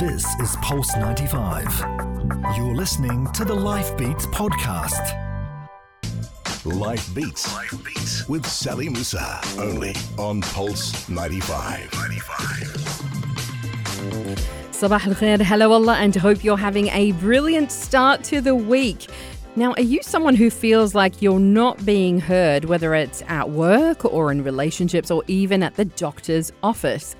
This is Pulse 95. You're listening to the Life Beats podcast. Life Beats. Life Beats with Sally Musa. Only on Pulse 95. 95. Sabah al khair, hello Allah, and hope you're having a brilliant start to the week. Now, are you someone who feels like you're not being heard, whether it's at work or in relationships or even at the doctor's office?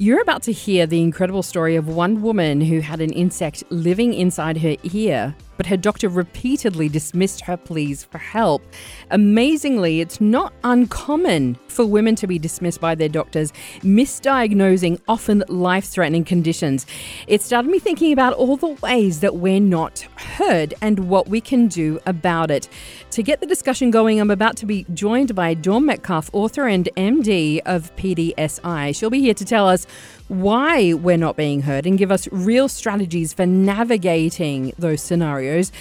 You're about to hear the incredible story of one woman who had an insect living inside her ear, but her doctor repeatedly dismissed her pleas for help. Amazingly, it's not uncommon for women to be dismissed by their doctors, misdiagnosing often life threatening conditions. It started me thinking about all the ways that we're not heard and what we can do about it. To get the discussion going, I'm about to be joined by Dawn Metcalfe, author and MD of PSDi. She'll be here to tell us why we're not being heard and give us real strategies for navigating those scenarios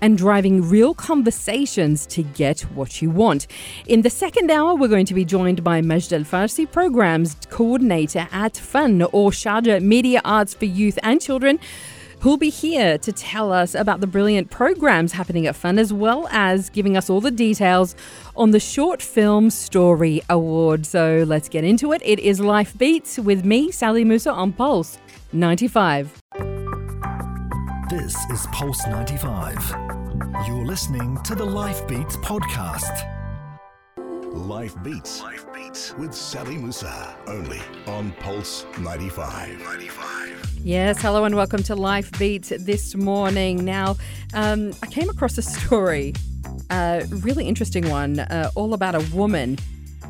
and driving real conversations to get what you want. In the second hour, we're going to be joined by Majd Al Farsi, Programs Coordinator at FANN or Sharjah Media Arts for Youth and Children who'll be here to tell us about the brilliant programs happening at FANN, as well as giving us all the details on the Short Film Story Award. So let's get into it. It is Life Beats with me, Sally Musa, on Pulse 95. This is Pulse 95. You're listening to the Life Beats podcast. Life Beats. Life Beats with Sally Musa. Only on Pulse 95. 95. Yes, hello and welcome to Life Beats this morning. Now, um, I came across a story, a really interesting one, uh, all about a woman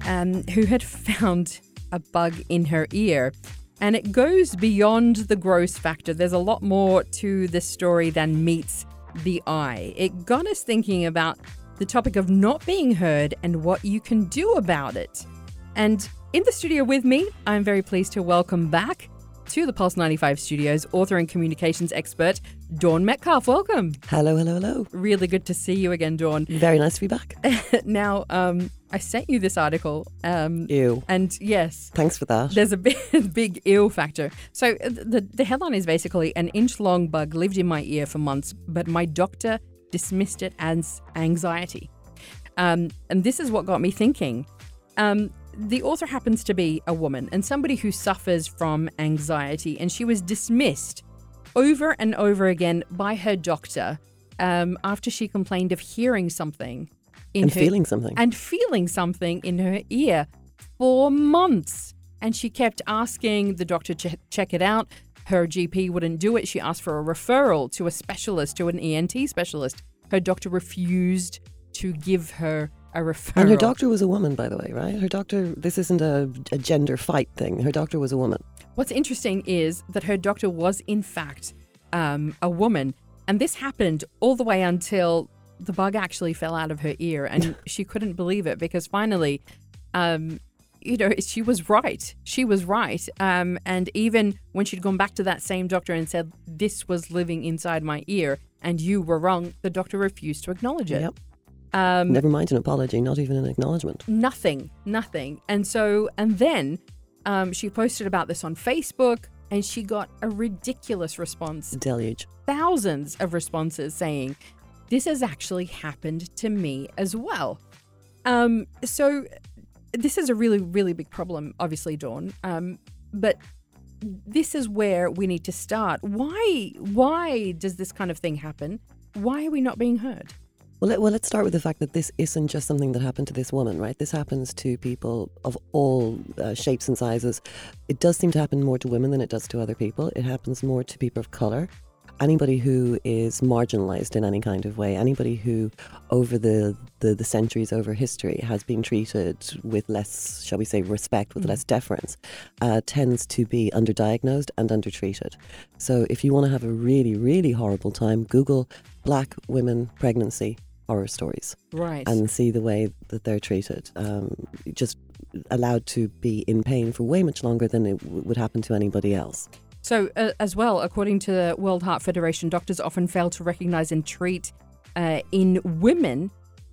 um, who had found a bug in her ear. And it goes beyond the gross factor. There's a lot more to this story than meets the eye. It got us thinking about the topic of not being heard and what you can do about it. And in the studio with me, I'm very pleased to welcome back to the Pulse 95 studios, author and communications expert, Dawn Metcalfe. Welcome. Hello, hello, hello. Really good to see you again, Dawn. Very nice to be back. now, um, I sent you this article. Um, ew. And yes. Thanks for that. There's a big, big ew factor. So uh, the, the headline is basically an inch long bug lived in my ear for months, but my doctor dismissed it as anxiety. Um, and this is what got me thinking. Um, the author happens to be a woman and somebody who suffers from anxiety, and she was dismissed over and over again by her doctor um, after she complained of hearing something in and her, feeling something and feeling something in her ear for months. And she kept asking the doctor to check it out. Her GP wouldn't do it. She asked for a referral to a specialist, to an ENT specialist. Her doctor refused to give her a referral. And her doctor was a woman, by the way, right? Her doctor, this isn't a, a gender fight thing. Her doctor was a woman. What's interesting is that her doctor was, in fact, um, a woman. And this happened all the way until the bug actually fell out of her ear. And she couldn't believe it because finally, um, you know, she was right. She was right. Um, and even when she'd gone back to that same doctor and said, This was living inside my ear and you were wrong, the doctor refused to acknowledge it. Yep. Um, Never mind an apology, not even an acknowledgement. Nothing, nothing. And so, and then um, she posted about this on Facebook and she got a ridiculous response. Deluge. Thousands of responses saying, This has actually happened to me as well. Um, so, this is a really, really big problem, obviously, Dawn. Um, but this is where we need to start. Why? Why does this kind of thing happen? Why are we not being heard? Well, let, well, let's start with the fact that this isn't just something that happened to this woman, right? This happens to people of all uh, shapes and sizes. It does seem to happen more to women than it does to other people. It happens more to people of color. Anybody who is marginalized in any kind of way, anybody who over the, the, the centuries, over history, has been treated with less, shall we say, respect, with mm. less deference, uh, tends to be underdiagnosed and undertreated. So if you want to have a really, really horrible time, Google black women pregnancy horror stories. Right. And see the way that they're treated. Um, just allowed to be in pain for way much longer than it w- would happen to anybody else. So, uh, as well, according to the World Heart Federation, doctors often fail to recognize and treat uh, in women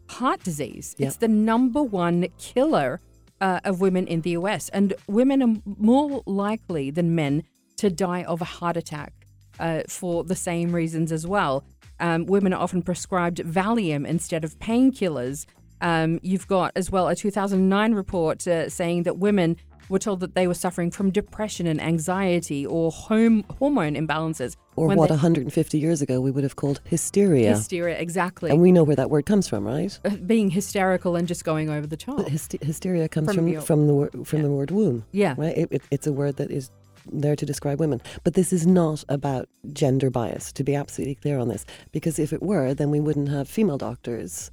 heart disease. Yep. It's the number one killer uh, of women in the US. And women are more likely than men to die of a heart attack uh, for the same reasons as well. Um, women are often prescribed Valium instead of painkillers. Um, you've got as well a 2009 report uh, saying that women were told that they were suffering from depression and anxiety or home, hormone imbalances. Or when what they- 150 years ago we would have called hysteria. Hysteria, exactly. And we know where that word comes from, right? Uh, Being hysterical and just going over the top. Hysteria comes From from from, the wor- from the word womb. Yeah. right. It, it, it's a word that is there to describe women. But this is not about gender bias. To be absolutely clear on this, because if it were, then we wouldn't have female doctors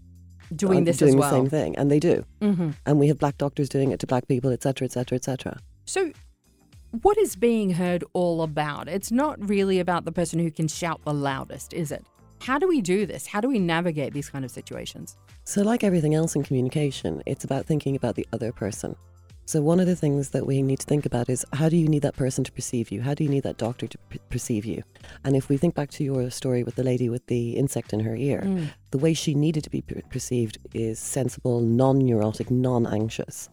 doing this doing as well. the same thing, and they do. hmm And we have black doctors doing it to black people, etc., etc., etc. So, what is being heard all about? It's not really about the person who can shout the loudest, is it? How do we do this? How do we navigate these kind of situations? So, like everything else in communication, it's about thinking about the other person. So, one of the things that we need to think about is how do you need that person to perceive you? How do you need that doctor to p- perceive you? And if we think back to your story with the lady with the insect in her ear, Mm. the way she needed to be per- perceived is sensible, non neurotic, non anxious.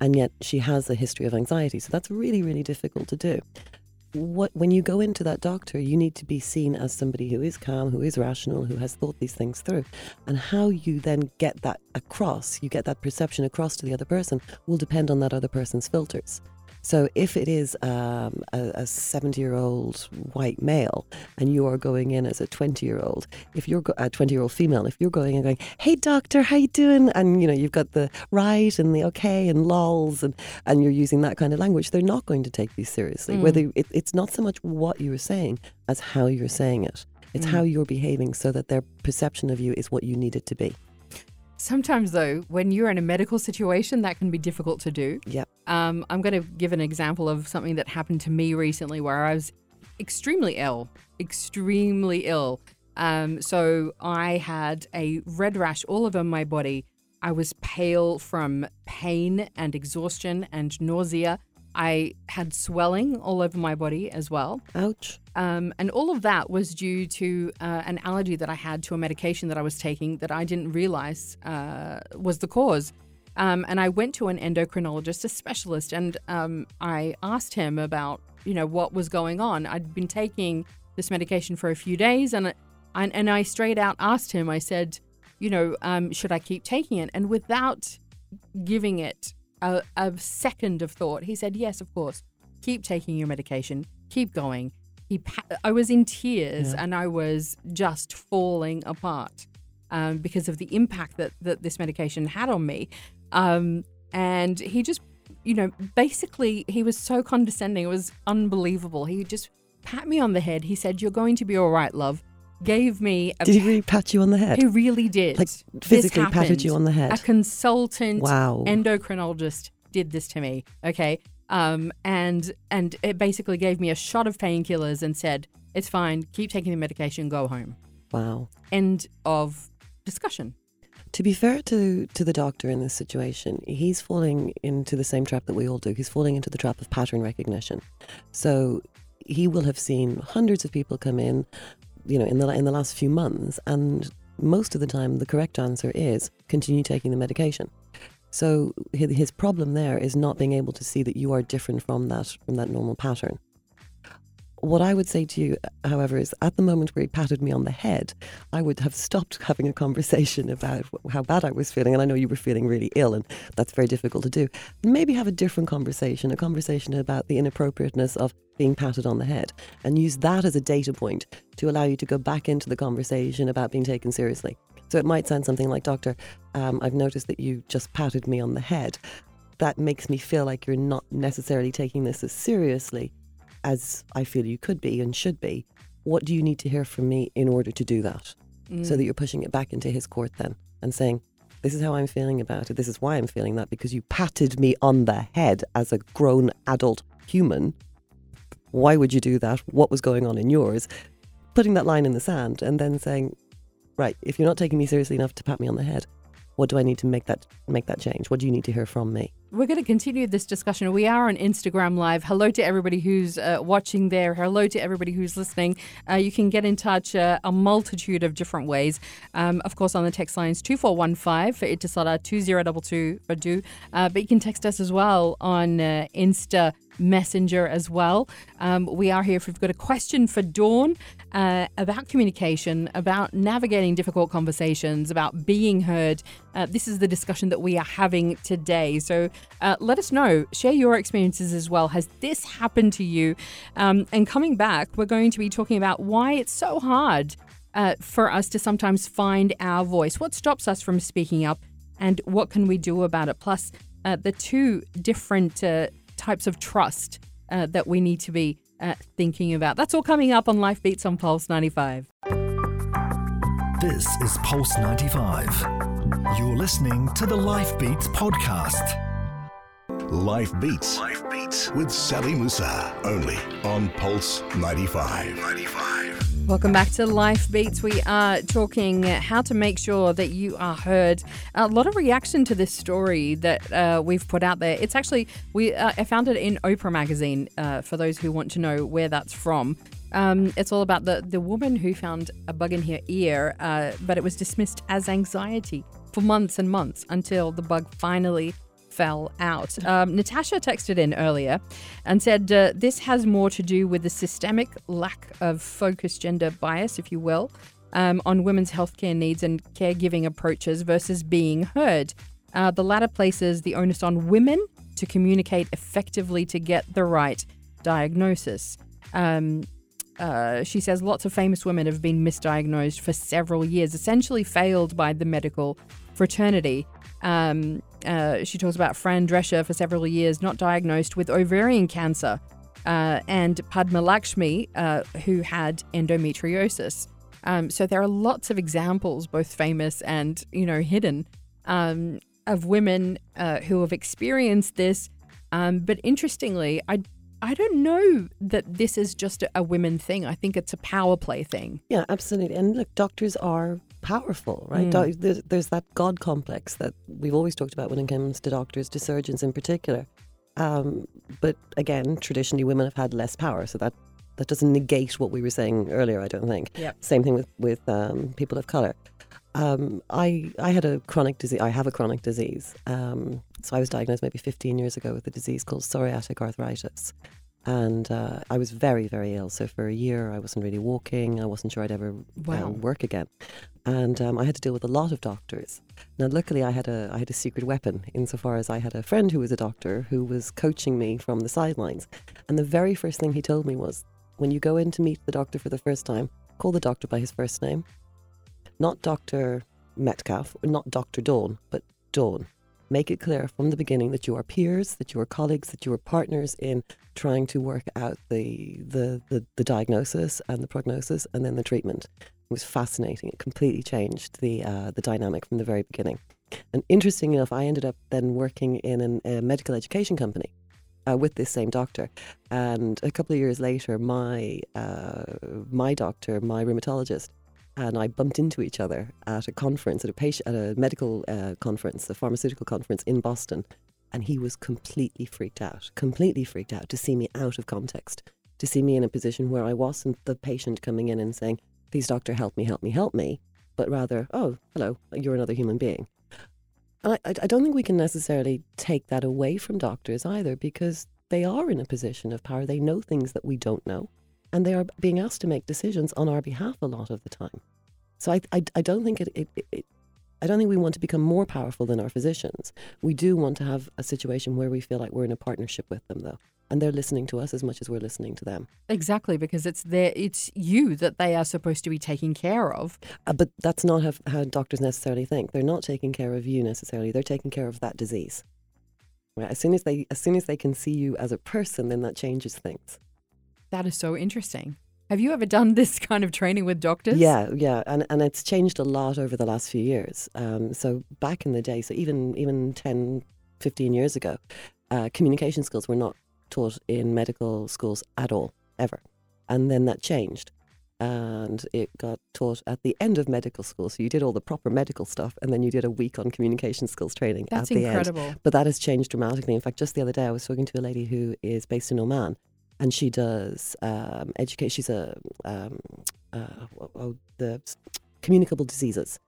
And yet she has a history of anxiety. So, that's really, really difficult to do. What, when you go into that doctor, you need to be seen as somebody who is calm, who is rational, who has thought these things through. And how you then get that across, you get that perception across to the other person, will depend on that other person's filters. So if it is um, a 70 year old white male and you are going in as a 20 year old, if you're go- a 20 year old female, if you're going and going, hey doctor, how you doing? And you know, you've got the right and the okay and lols and, and you're using that kind of language, they're not going to take you seriously. Whether it, it's not so much what you're saying as how you're saying it. It's how you're behaving so that their perception of you is what you need it to be. Sometimes, though, when you're in a medical situation, that can be difficult to do. Yep. Um, I'm going to give an example of something that happened to me recently where I was extremely ill, extremely ill. Um, so I had a red rash all over my body. I was pale from pain and exhaustion and nausea. I had swelling all over my body as well. Ouch. Um, and all of that was due to uh, an allergy that I had to a medication that I was taking that I didn't realize uh, was the cause. Um, and I went to an endocrinologist, a specialist, and um, I asked him about, you know, what was going on. I'd been taking this medication for a few days, and I, and I straight out asked him. I said, you know, um, should I keep taking it? And without giving it a, a second of thought, he said, yes, of course. Keep taking your medication. Keep going. He, pa- I was in tears and I was just falling apart um, because of the impact that, that this medication had on me. Um, and he just, you know, basically, he was so condescending. It was unbelievable. He just pat me on the head. He said, You're going to be all right, love. Gave me a Did he really pat you on the head? he really did. Like, physically patted you on the head? A consultant Wow. endocrinologist did this to me. Okay. Um, and and it basically gave me a shot of painkillers and said, It's fine, keep taking the medication, go home. wow. End of discussion. To be fair to, to the doctor in this situation, he's falling into the same trap that we all do. He's falling into the trap of pattern recognition. So he will have seen hundreds of people come in, you know, in the in the last few months, and most of the time the correct answer is continue taking the medication. So his problem there is not being able to see that you are different from that from that normal pattern. What I would say to you, however, is at the moment where he patted me on the head, I would have stopped having a conversation about how bad I was feeling. And I know you were feeling really ill, and that's very difficult to do. Maybe have a different conversation, a conversation about the inappropriateness of being patted on the head, and use that as a data point to allow you to go back into the conversation about being taken seriously. So it might sound something like, Doctor, um, I've noticed that you just patted me on the head. That makes me feel like you're not necessarily taking this as seriously as I feel you could be and should be. What do you need to hear from me in order to do that? So that you're pushing it back into his court then and saying, This is how I'm feeling about it. This is why I'm feeling that because you patted me on the head as a grown adult human. Why would you du that? What was going on in yours? Putting that line in the sand and then saying, Right, if you're not taking me seriously enough to pat me on the head, what do I need to make that make that change? What do you need to hear from me? We're going to continue this discussion. We are on Instagram Live. Hello to everybody who's uh, watching there. Hello to everybody who's listening. Uh, you can get in touch uh, a multitude of different ways. Um, of course, on the text lines 2415 for Etisalat 2022 for do. Uh, but you can text us as well on uh, Insta Messenger as well. Um, we are here if you've got a question for Dawn uh, about communication, about navigating difficult conversations, about being heard. Uh, this is the discussion that we are having today. So uh, let us know, share your experiences as well. Has this happened to you? Um, and coming back, we're going to be talking about why it's so hard uh, for us to sometimes find our voice. What stops us from speaking up? And what can we do about it? Plus, uh, the two different uh, types of trust uh, that we need to be uh, thinking about. That's all coming up on Life Beats on Pulse 95. This is Pulse 95. You're listening to the Life Beats podcast. Life Beats. Life Beats with Sally Musa. Only on Pulse 95. 95. Welcome back to Life Beats. We are talking how to make sure that you are heard. A lot of reaction to this story that uh, we've put out there. It's actually we uh, I found it in Oprah magazine. Uh, for those who want to know where that's from, um, it's all about the the woman who found a bug in her ear, uh, but it was dismissed as anxiety for months and months until the bug finally fell out. Um, Natasha texted in earlier and said uh, this has more to do with the systemic lack of focused gender bias, if you will, um, on women's healthcare needs and caregiving approaches versus being heard. Uh, the latter places the onus on women to communicate effectively to get the right diagnosis. Um, uh, she says lots of famous women have been misdiagnosed for several years, essentially failed by the medical fraternity. Um, uh, she talks about Fran Drescher for several years, not diagnosed with ovarian cancer, uh, and Padma Lakshmi, uh, who had endometriosis. Um, so there are lots of examples, both famous and you know hidden, um, of women uh, who have experienced this. Um, but interestingly, I I don't know that this is just a, women thing. I think it's a power play thing. Yeah, absolutely. And look, doctors are powerful, right? Mm. There's, there's that God complex that we've always talked about when it comes to doctors, to surgeons in particular. Um, but again, traditionally, women have had less power, so that that doesn't negate what we were saying earlier. I don't think. Yep. Same thing with with um, people of color. Um, I I had a chronic disease. I have a chronic disease. Um, so I was diagnosed maybe 15 years ago with a disease called psoriatic arthritis, and uh, I was very very ill. So for a year, I wasn't really walking. I wasn't sure I'd ever Wow. um, work again, and um, I had to deal with a lot of doctors. Now, luckily, I had a I had a secret weapon insofar as I had a friend who was a doctor who was coaching me from the sidelines, and the very first thing he told me was, when you go in to meet the doctor for the first time, call the doctor by his first name, not Doctor Metcalfe, not Doctor Dawn, but Dawn. Make it clear from the beginning that you are peers, that you are colleagues, that you are partners in trying to work out the the, the, the diagnosis and the prognosis and then the treatment. It was fascinating. It completely changed the uh, the dynamic from the very beginning. And interesting enough, I ended up then working in an, a medical education company uh, with this same doctor. And a couple of years later, my uh, my doctor, my rheumatologist, and I bumped into each other at a conference, at a patient, at a medical uh, conference, a pharmaceutical conference in Boston, and he was completely freaked out, completely freaked out to see me out of context, to see me in a position where I wasn't the patient coming in and saying, "Please, doctor, help me, help me, help me," but rather, "Oh, hello, you're another human being." And I, I I don't think we can necessarily take that away from doctors either, because they are in a position of power. They know things that we don't know and they are being asked to make decisions on our behalf a lot of the time. So I, I, I don't think it, it, it, I don't think we want to become more powerful than our physicians. We do want to have a situation where we feel like we're in a partnership with them, though, and they're listening to us as much as we're listening to them. Exactly, because it's their, it's you that they are supposed to be taking care of. Uh, but that's not how, how doctors necessarily think. They're not taking care of you necessarily. They're taking care of that disease. Right? As soon as they as soon as they can see you as a person, then that changes things. That is so interesting. Have you ever done this kind of training with doctors? Yeah, yeah, and and it's changed a lot over the last few years. Um, so back in the day, so even even 10, 15 years ago, uh, communication skills were not taught in medical schools at all, ever. And then that changed. And it got taught at the end of medical school. So you did all the proper medical stuff, and then you did a week on communication skills training That's at the end. incredible. But that has changed dramatically. In fact, just the other day, I was talking to a lady who is based in Oman, and she does um, educate. She's a um, uh, oh, the communicable diseases,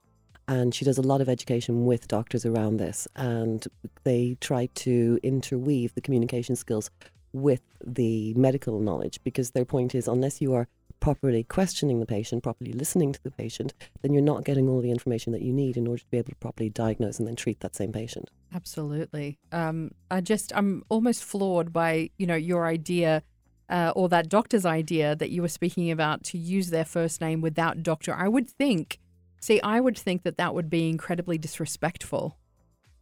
and she does a lot of education with doctors around this. And they try to interweave the communication skills with the medical knowledge because their point is unless you are properly questioning the patient, properly listening to the patient, then you're not getting all the information that you need in order to be able to properly diagnose and then treat that same patient. Absolutely. Um, I just, I'm almost floored by, you know, your idea uh, or that doctor's idea that you were speaking about to use their first name without doctor. I would think, see, I would think that that would be incredibly disrespectful.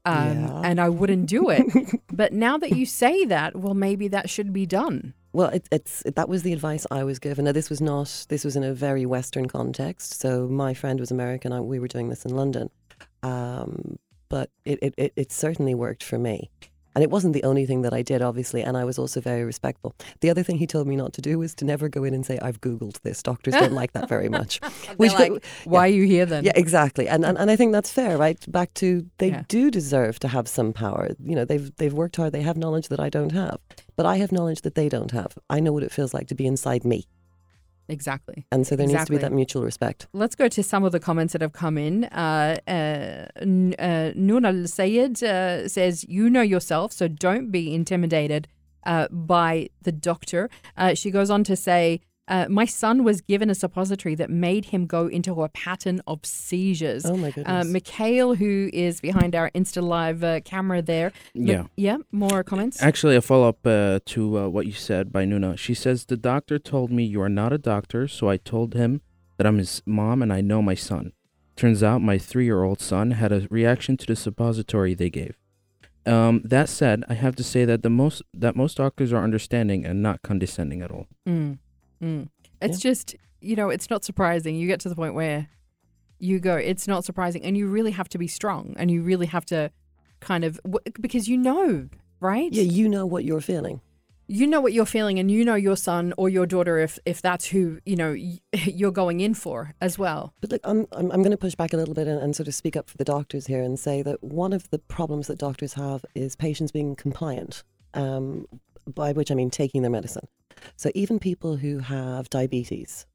Um, Yeah. And I wouldn't do it. but now that you say that, well, maybe that should be done. Well, it, it's that was the advice I was given. Now, this was not. This was in a very Western context. So my friend was American. I, we were doing this in London, um, but it, it, it, it certainly worked for me. And it wasn't the only thing that I did, obviously. And I was also very respectful. The other thing he told me not to do was to never go in and say, "I've googled this." Doctors don't like that very much. They're like, why are you here then? Yeah, exactly. And, and and I think that's fair, right? Back to they Yeah. do deserve to have some power. You know, they've they've worked hard, they have knowledge that I don't have. But I have knowledge that they don't have. I know what it feels like to be inside me. Exactly. And so there needs to be that mutual respect. Let's go to some of the comments that have come in. Uh, uh, uh, Noor Al Sayed uh, says, You know yourself, so don't be intimidated uh, by the doctor. Uh, she goes on to say, uh, My son was given a suppository that made him go into a pattern of seizures. Oh my Uh, goodness. Mikhail, who is behind our Insta Live uh, camera there. Mi- Yeah. Yeah. More comments? Actually, a follow up uh, to uh, what you said by Nuna. She says, The doctor told me you are not a doctor, so I told him that I'm his mom and I know my son. Turns out my three year old son had a reaction to the suppository they gave. Um, that said, I have to say that the most that most doctors are understanding and not condescending at all. Mm, mm. It's just, you know, it's not surprising. You get to the point where you go, it's not surprising. And you really have to be strong and you really have to kind of, because you know, right? yeah, you know what you're feeling. You know what you're feeling and you know your son or your daughter if, if that's who, you know, you're going in for as well. But look, I'm, I'm, I'm going to push back a little bit and, and sort of speak up for the doctors here and say that one of the problems that doctors have is patients being compliant, um, by which I mean taking their medicine. So even people who have diabetes,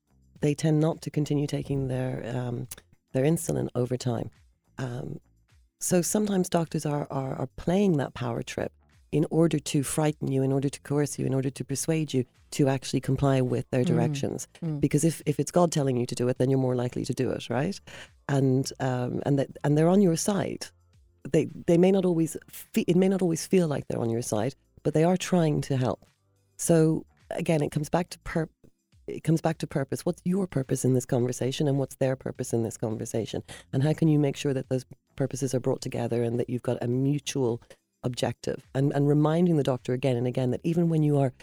they tend not to continue taking their, um, their insulin over time. Um, so sometimes doctors are, are, are playing that power trip in order to frighten you, in order to coerce you, in order to persuade you to actually comply with their directions. Because if, if it's God telling you to do it, then you're more likely to do it, right? And um, and that and they're on your side. They they may not always fe- it may not always feel like they're on your side, but they are trying to help. So again, it comes back to pur- it comes back to purpose. What's your purpose in this conversation, and what's their purpose in this conversation, and how can you make sure that those purposes are brought together and that you've got a mutual objective, and and reminding the doctor again and again that even when you are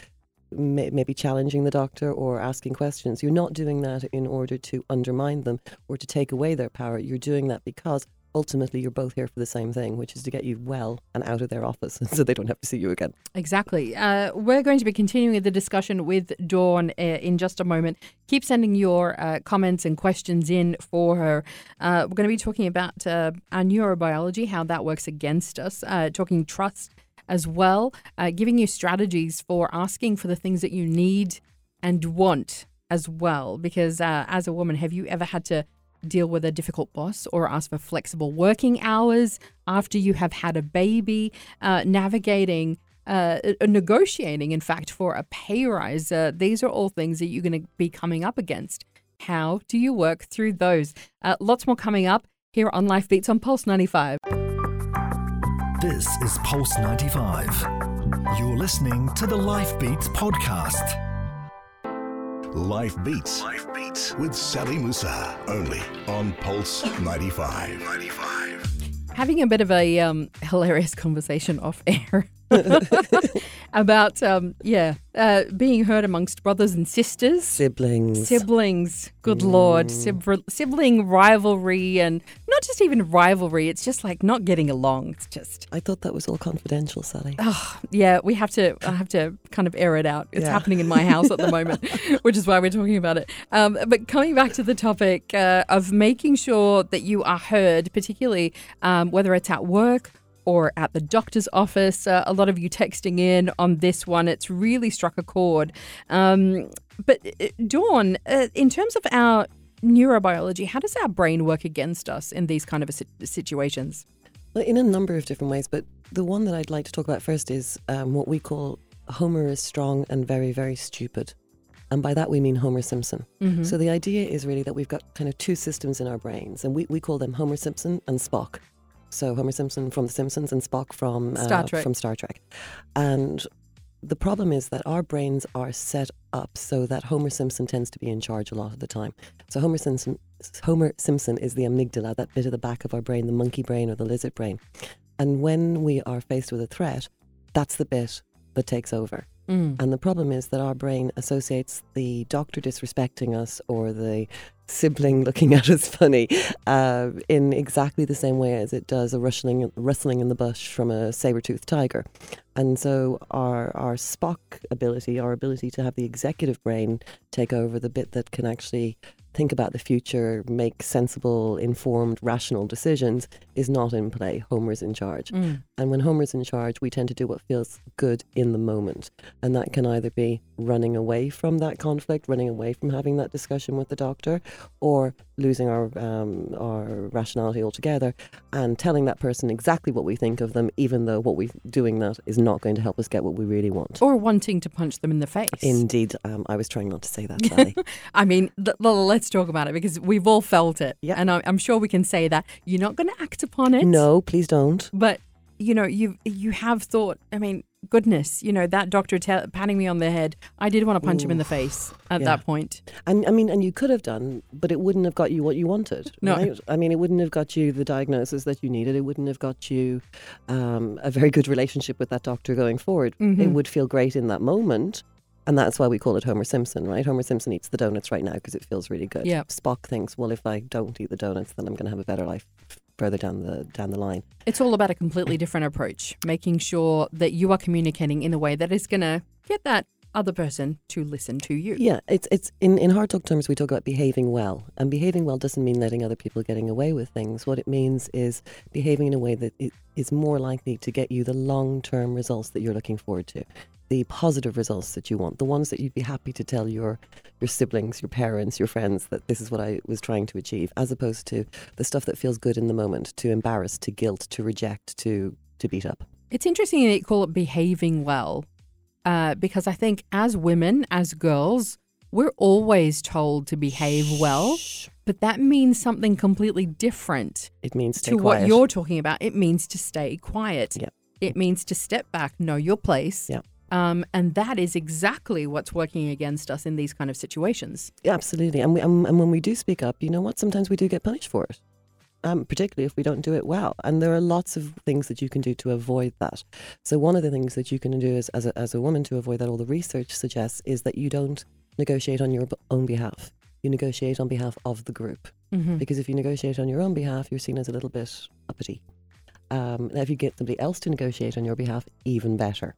may, maybe challenging the doctor or asking questions, you're not doing that in order to undermine them or to take away their power. You're doing that because ultimately you're both here for the same thing, which is to get you well and out of their office so they don't have to see you again. Exactly. Uh, we're going to be continuing the discussion with Dawn uh, in just a moment. Keep sending your uh, comments and questions in for her. Uh, we're going to be talking about uh, our neurobiology, how that works against us, uh, talking trust as well, giving you strategies for asking for the things that you need and want as well. Because as a woman, have you ever had to deal with a difficult boss or ask for flexible working hours after you have had a baby, uh, navigating, uh, negotiating, in fact, for a pay rise. Uh, these are all things that you're going to be coming up against. How do you work through those? Uh, lots more coming up here on Life Beats on Pulse 95. This is Pulse 95. You're listening to the Life Beats podcast. Life Beats. Life Beats with Sally Musa. Only on Pulse 95. 95. having a bit of a um, hilarious conversation off air about um, yeah uh, being heard amongst brothers and sisters Siblings. siblings good lord Sibri- sibling rivalry and not just even rivalry it's just like not getting along it's just I thought that was all confidential, Sally. Oh yeah we have to i have to kind of air it out it's Yeah. happening in my house at the moment which is why we're talking about it um, but coming back to the topic uh, of making sure that you are heard particularly um, whether it's at work or at the doctor's office. Uh, a lot of you texting in on this one. It's really struck a chord. Um, but uh, Dawn, uh, in terms of our neurobiology, how does our brain work against us in these kind of a situations? Well, in a number of different ways, but the one that I'd like to talk about first is um, what we call Homer is strong and very, very stupid. And by that we mean Homer Simpson. Mhm. So the idea is really that we've got kind of two systems in our brains, and we, we call them Homer Simpson and Spock. So Homer Simpson from The Simpsons and Spock from uh, Star Trek. from Star Trek. And the problem is that our brains are set up so that Homer Simpson tends to be in charge a lot of the time. So Homer Simpson, Homer Simpson is the amygdala, that bit of the back of our brain, the monkey brain or the lizard brain. And when we are faced with a threat, that's the bit that takes over. Mm. And the problem is that our brain associates the doctor disrespecting us or the sibling looking at us funny uh, in exactly the same way as it does a rustling, rustling in the bush from a saber-toothed tiger. And so our, our Spock ability, our ability to have the executive brain take over the bit that can actually think about the future, make sensible, informed, rational decisions, is not in play. Homer's in charge. Mm. And when Homer's in charge, we tend to do what feels good in the moment. And that can either be running away from that conflict, running away from having that discussion with the doctor, or losing our, um, our rationality altogether and telling that person exactly what we think of them, even though what we're doing that is not going to help us get what we really want. Or wanting to punch them in the face. Indeed, um, I was trying not to say that, I mean, let's talk about it because we've all felt it. Yeah. And I- I'm sure we can say that you're not going to act upon it. no, please don't. But, you know, you you have thought, I mean, goodness, you know, that doctor patting me on the head, I did want to punch him in the face at Yeah. that point. And I mean, and you could have done, but it wouldn't have got you what you wanted. No. Right? I mean, it wouldn't have got you the diagnosis that you needed. It wouldn't have got you um, a very good relationship with that doctor going forward. It Mhm. would feel great in that moment. And that's why we call it Homer Simpson, right? Homer Simpson eats the donuts right now because it feels really good. Yeah. Spock thinks, well, if I don't eat the donuts, then I'm going to have a better life further down the down the line. It's all about a completely different approach, making sure that you are communicating in a way that is going to get that other person to listen to you. Yeah, it's it's in in hard talk terms we talk about behaving well, and behaving well doesn't mean letting other people getting away with things. What it means is behaving in a way that it is more likely to get you the long term results that you're looking forward to, the positive results that you want, the ones that you'd be happy to tell your your siblings, your parents, your friends that this is what I was trying to achieve, as opposed to the stuff that feels good in the moment, to embarrass, to guilt, to reject, to to beat up. It's interesting that you call it behaving well, uh, because I think as women, as girls, we're always told to behave well, but that means something completely different It means to quiet. what you're talking about. It means to stay quiet. Yep. It means to step back, know your place. Yep. Um, and that is exactly what's working against us in these kind of situations. Yeah, absolutely. And, we, and, and when we do speak up, you know what? Sometimes we do get punished for it, um, particularly if we don't do it well. And there are lots of things that you can do to avoid that. So one of the things that you can do is, as a, as a woman to avoid that, all the research suggests, is that you don't negotiate on your own behalf. You negotiate on behalf of the group. Mm-hmm. Because if you negotiate on your own behalf, you're seen as a little bit uppity. Um, now, if you get somebody else to negotiate on your behalf, even better.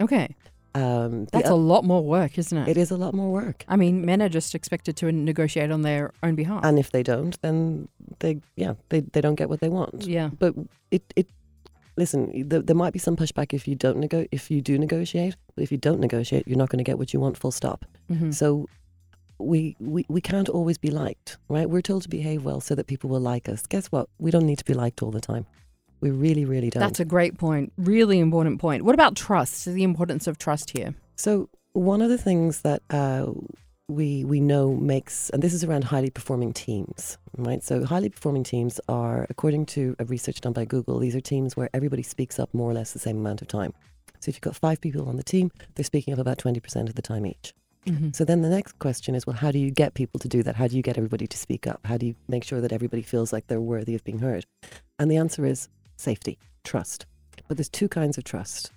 Okay. Um, That's a lot more work, isn't it? it is a lot more work. I mean, men are just expected to negotiate on their own behalf. And if they don't, then they, yeah, they, they don't get what they want. yeah. But it, it, listen, th- there might be some pushback if you don't nego- if you do negotiate. But if you don't negotiate, you're not going to get what you want. Full stop. Mhm. So we, we we can't always be liked, right? We're told to behave well so that people will like us. Guess what? We don't need to be liked all the time. We really, really don't. That's a great point. Really important point. What about trust? The importance of trust here. So one of the things that uh, we we know makes, and this is around highly performing teams, right? So highly performing teams are, according to a research done by Google, these are teams where everybody speaks up more or less the same amount of time. So if you've got five people on the team, they're speaking up about twenty percent of the time each. Mhm. So then the next question is, well, how do you get people to do that? How do you get everybody to speak up? How do you make sure that everybody feels like they're worthy of being heard? And the answer is safety, trust. But there's two kinds of trust.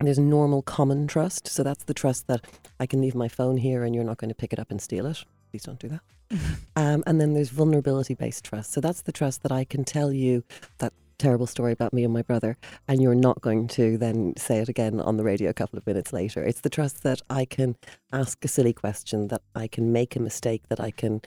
There's normal common trust. So that's the trust that I can leave my phone here and you're not going to pick it up and steal it. Please don't do that. Um, and then there's vulnerability based trust. So that's the trust that I can tell you that terrible story about me and my brother, and you're not going to then say it again on the radio a couple of minutes later. It's the trust that I can ask a silly question, that I can make a mistake, that I can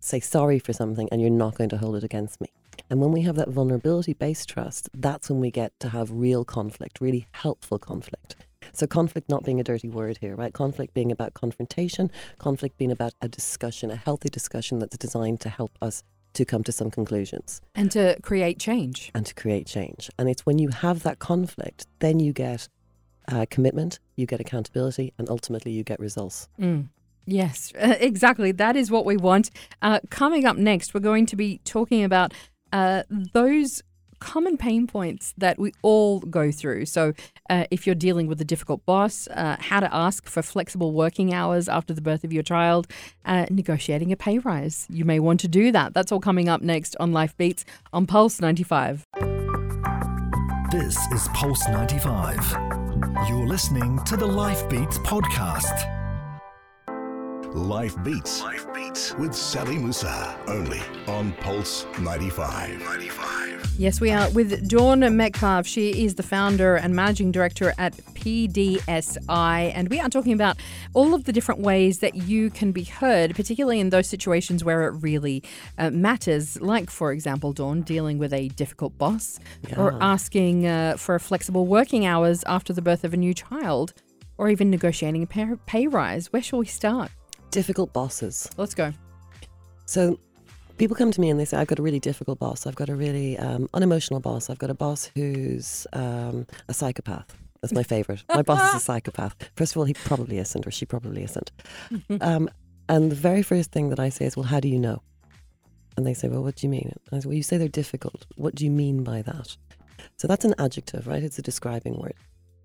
say sorry for something, and you're not going to hold it against me. And when we have that vulnerability based trust, that's when we get to have real conflict, really helpful conflict. So, conflict not being a dirty word here, right? Conflict being about confrontation, conflict being about a discussion, a healthy discussion that's designed to help us to come to some conclusions And to create change. and to create change. And it's when you have that conflict, then you get uh, commitment, you get accountability, and ultimately you get results. Mm. Yes, exactly. That is what we want. Uh, coming up next, we're going to be talking about uh, those common pain points that we all go through. So, uh, if you're dealing with a difficult boss, uh, how to ask for flexible working hours after the birth of your child, uh, negotiating a pay rise. You may want to do that. That's all coming up next on Life Beats on Pulse 95. This is Pulse 95. You're listening to the Life Beats podcast. Life Beats. Life Beats with Sally Musa. Only on Pulse 95. 95. Yes, we are with Dawn Metcalfe. She is the founder and managing director at PSDi, and we are talking about all of the different ways that you can be heard, particularly in those situations where it really uh, matters. Like, for example, Dawn dealing with a difficult boss or asking uh, for flexible working hours after the birth of a new child, or even negotiating a pay, pay rise. Where shall we start? Difficult bosses. Let's go. So people come to me and they say, I've got a really difficult boss. I've got a really um, unemotional boss. I've got a boss who's um, a psychopath. That's my favorite. My boss is a psychopath. First of all, he probably isn't, or she probably isn't. um, and the very first thing that I say is, Well, how do you know? And they say, Well, what do you mean? And I say, Well, you say they're difficult. What do you mean by that? So that's an adjective, right? It's a describing word.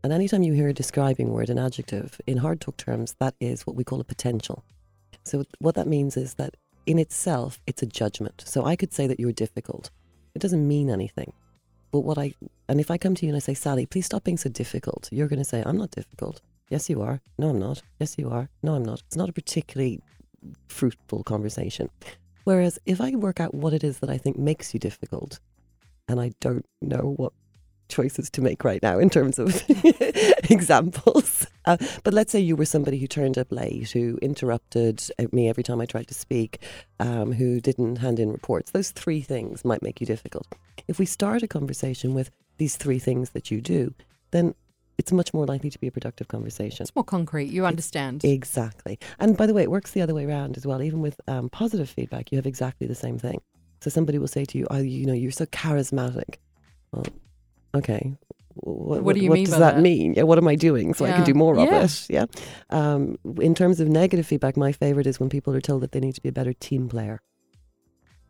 And anytime you hear a describing word, an adjective, in hard talk terms, that is what we call a potential. So what that means is that in itself, it's a judgment. So I could say that you're difficult. It doesn't mean anything. But what I, and if I come to you and I say, Sally, please stop being so difficult, you're going to say, I'm not difficult. Yes, you are. No, I'm not. Yes, you are. No, I'm not. It's not a particularly fruitful conversation. Whereas if I work out what it is that I think makes you difficult, and I don't know what choices to make right now in terms of examples. Uh, but let's say you were somebody who turned up late, who interrupted uh, me every time I tried to speak, um, who didn't hand in reports. Those three things might make you difficult. If we start a conversation with these three things that you do, then it's much more likely to be a productive conversation. It's more concrete. You understand. Exactly. And by the way, it works the other way around as well. Even with um, positive feedback, you have exactly the same thing. So somebody will say to you, "Oh, you know, you're so charismatic." Well, okay. What, What do you what mean does that, that? mean? Yeah, what am I doing so I can do more Yeah. of it? Yeah. Um, in terms of negative feedback, my favorite is when people are told that they need to be a better team player.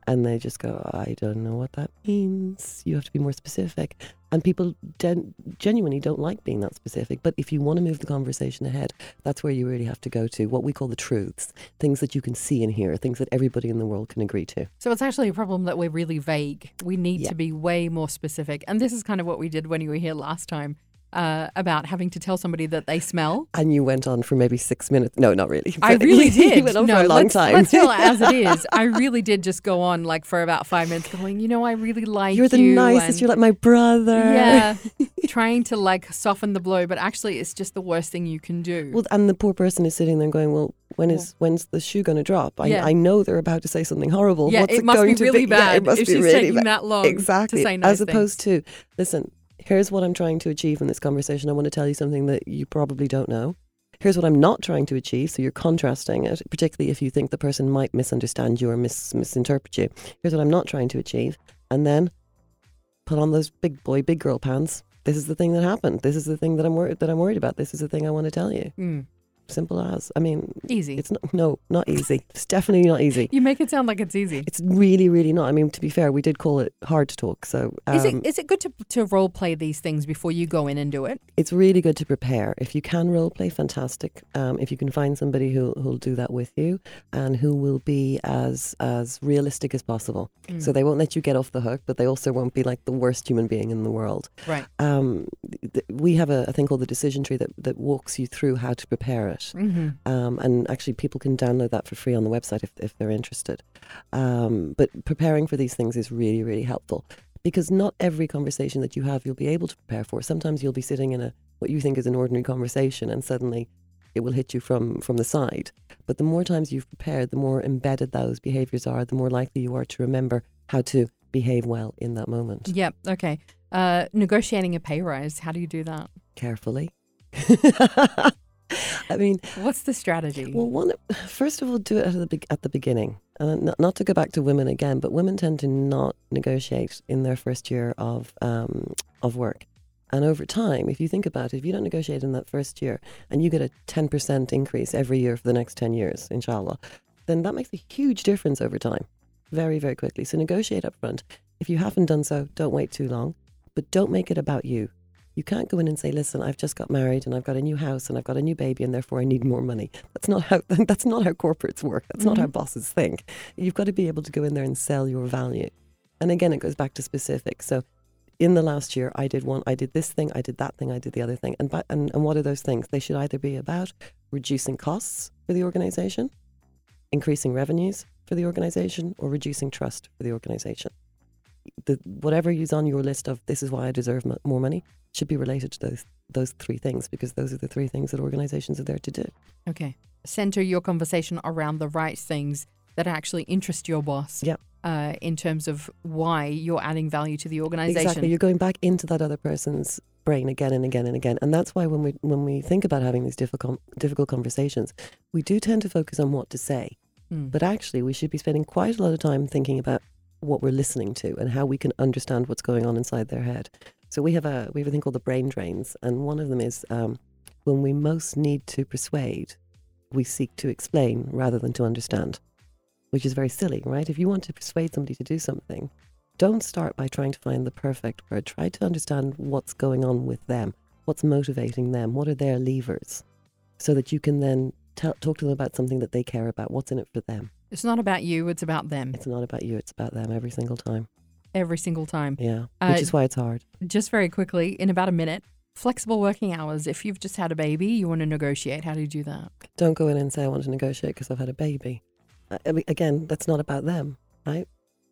And they just go, I don't know what that means. You have to be more specific. And people gen- genuinely don't like being that specific. But if you want to move the conversation ahead, that's where you really have to go to what we call the truths things that you can see and hear, things that everybody in the world can agree to. So it's actually a problem that we're really vague. We need Yeah. to be way more specific. And this is kind of what we did when you were here last time uh, about having to tell somebody that they smell. And you went on for maybe six minutes. No, not really. I really did. went on no, for a long let's, time. let's tell it as it is. I really did just go on like for about five minutes, going, you know, I really like You're the you," nicest. and- You're like my brother. yeah, trying to like soften the blow, but actually, it's just the worst thing you can do. Well, and the poor person is sitting there going, "Well, when is when's the shoe going to drop? I, Yeah. I know they're about to say something horrible. Yeah, What's it it, must going be to really be? Yeah, bad it must if be she's really taking bad. that long to exactly. say nice As opposed to, listen, here's what I'm trying to achieve in this conversation. I want to tell you something that you probably don't know. Here's what I'm not trying to achieve. So you're contrasting it, particularly if you think the person might misunderstand you or mis- misinterpret you. Here's what I'm not trying to achieve, and then put on those big boy, big girl pants. This is the thing that happened. This is the thing that I'm worried that I'm worried about. This is the thing I want to tell you. Mm, Simple as. I mean, easy. it's not. No, not easy. It's definitely not easy. you make it sound like it's easy. It's really, really not. I mean, to be fair, we did call it hard to talk. So um, is it is it good to to role play these things before you go in and do it? it's really good to prepare. If you can role play, fantastic. Um, if you can find somebody who who'll do that with you and who will be as as realistic as possible. Mm. So they won't let you get off the hook, but they also won't be like the worst human being in the world. Right. Um, th- we have a, a thing called the decision tree that, that walks you through how to prepare it. Hmm Um, and actually, people can download that for free on the website if, if they're interested. Um, but preparing for these things is really, really helpful because not every conversation that you have you'll be able to prepare for. Sometimes you'll be sitting in a what you think is an ordinary conversation, and suddenly it will hit you from from the side. But the more times you've prepared, the more embedded those behaviors are, the more likely you are to remember how to behave well in that moment. Yep. Okay. Uh, negotiating a pay rise. How do you do that? Carefully. I mean, What's the strategy? Well, one first of all, do it at the at the beginning, and not, not to go back to women again, but women tend to not negotiate in their first year of um, of work. And over time, if you think about it, if you don't negotiate in that first year and you get a 10% increase every year for the next 10 years, inshallah, then that makes a huge difference over time, very, very quickly. So negotiate up front. If you haven't done so, don't wait too long, but don't make it about you. You can't go in and say, "Listen, I've just got married and I've got a new house and I've got a new baby and therefore I need more money." That's not how that's not how corporates work. That's not how mm-hmm. bosses think. You've got to be able to go in there and sell your value. And again, it goes back to specifics. So, in the last year, I did one, I did this thing, I did that thing, I did the other thing. And by, and, and what are those things? They should either be about reducing costs for the organization, increasing revenues for the organization, or reducing trust for the organization. The, whatever is on your list of this is why I deserve m- more money should be related to those those three things because those are the three things that organizations are there to do. Okay. Center your conversation around the right things that actually interest your boss. Yeah. Uh, in terms of why you're adding value to the organization. Exactly. You're going back into that other person's brain again and again and again. And that's why when we when we think about having these difficult difficult conversations, we do tend to focus on what to say. Hmm. But actually we should be spending quite a lot of time thinking about what we're listening to and how we can understand what's going on inside their head. So we have a we have a thing called the brain drains, and one of them is um, when we most need to persuade, we seek to explain rather than to understand, which is very silly, right? If you want to persuade somebody to do something, don't start by trying to find the perfect word. Try to understand what's going on with them, what's motivating them, what are their levers, so that you can then tell, talk to them about something that they care about. What's in it for them? It's not about you, it's about them It's not about you. It's about them every single time. Every single time. Yeah, Uh, which is why it's hard. Just very quickly, in about a minute, flexible working hours. If you've just had a baby, you want to negotiate. How do you do that? Don't go in and say I want to negotiate because I've had a baby. Uh, I mean, again, that's not about them, right?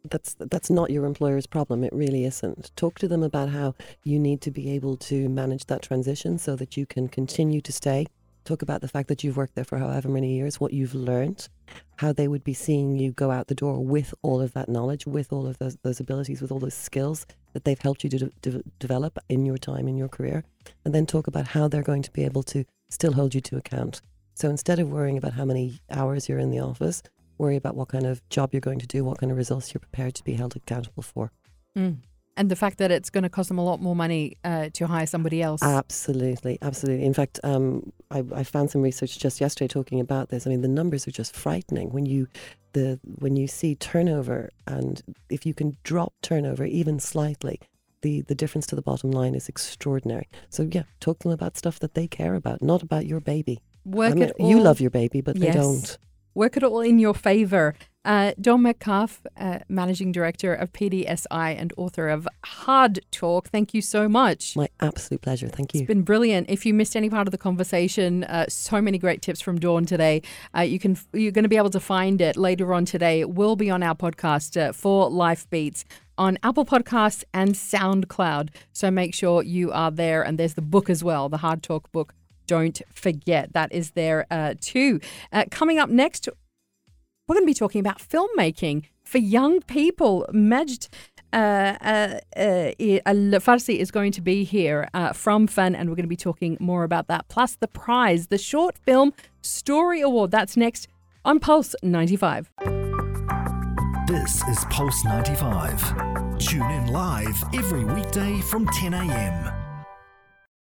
That's that's not your employer's problem. It really isn't. Talk to them about how you need to be able to manage that transition so that you can continue to stay. Talk about the fact that you've worked there for however many years, what you've learned, how they would be seeing you go out the door with all of that knowledge, with all of those, those abilities, with all those skills that they've helped you to de- de- develop in your time in your career, and then talk about how they're going to be able to still hold you to account. So instead of worrying about how many hours you're in the office, worry about what kind of job you're going to do, what kind of results you're prepared to be held accountable for. Mm. And the fact that it's going to cost them a lot more money uh, to hire somebody else. Absolutely, absolutely. In fact, um, I, I found some research just yesterday talking about this. I mean, the numbers are just frightening when you the when you see turnover, and if you can drop turnover even slightly, the the difference to the bottom line is extraordinary. So yeah, talk to them about stuff that they care about, not about your baby. Work I mean, you love your baby, but they don't. Work it all in your favor. Uh, Dawn Metcalfe, uh, Managing Director of PDSI and author of Hard Talk, thank you so much. My absolute pleasure. Thank you. It's been brilliant. If you missed any part of the conversation, uh, so many great tips from Dawn today. Uh, you can you're going to be able to find it later on today. It will be on our podcast uh, for Life Beats on Apple Podcasts and SoundCloud. So make sure you are there. And there's the book as well, the Hard Talk book. Don't forget that is there uh, too. Uh, coming up next, we're going to be talking about filmmaking for young people. Majd uh, uh, uh, Farsi is going to be here uh, from FANN, and we're going to be talking more about that. Plus, the prize, the Short Film Story Award. That's next on Pulse 95. This is Pulse 95. Tune in live every weekday from 10 a.m.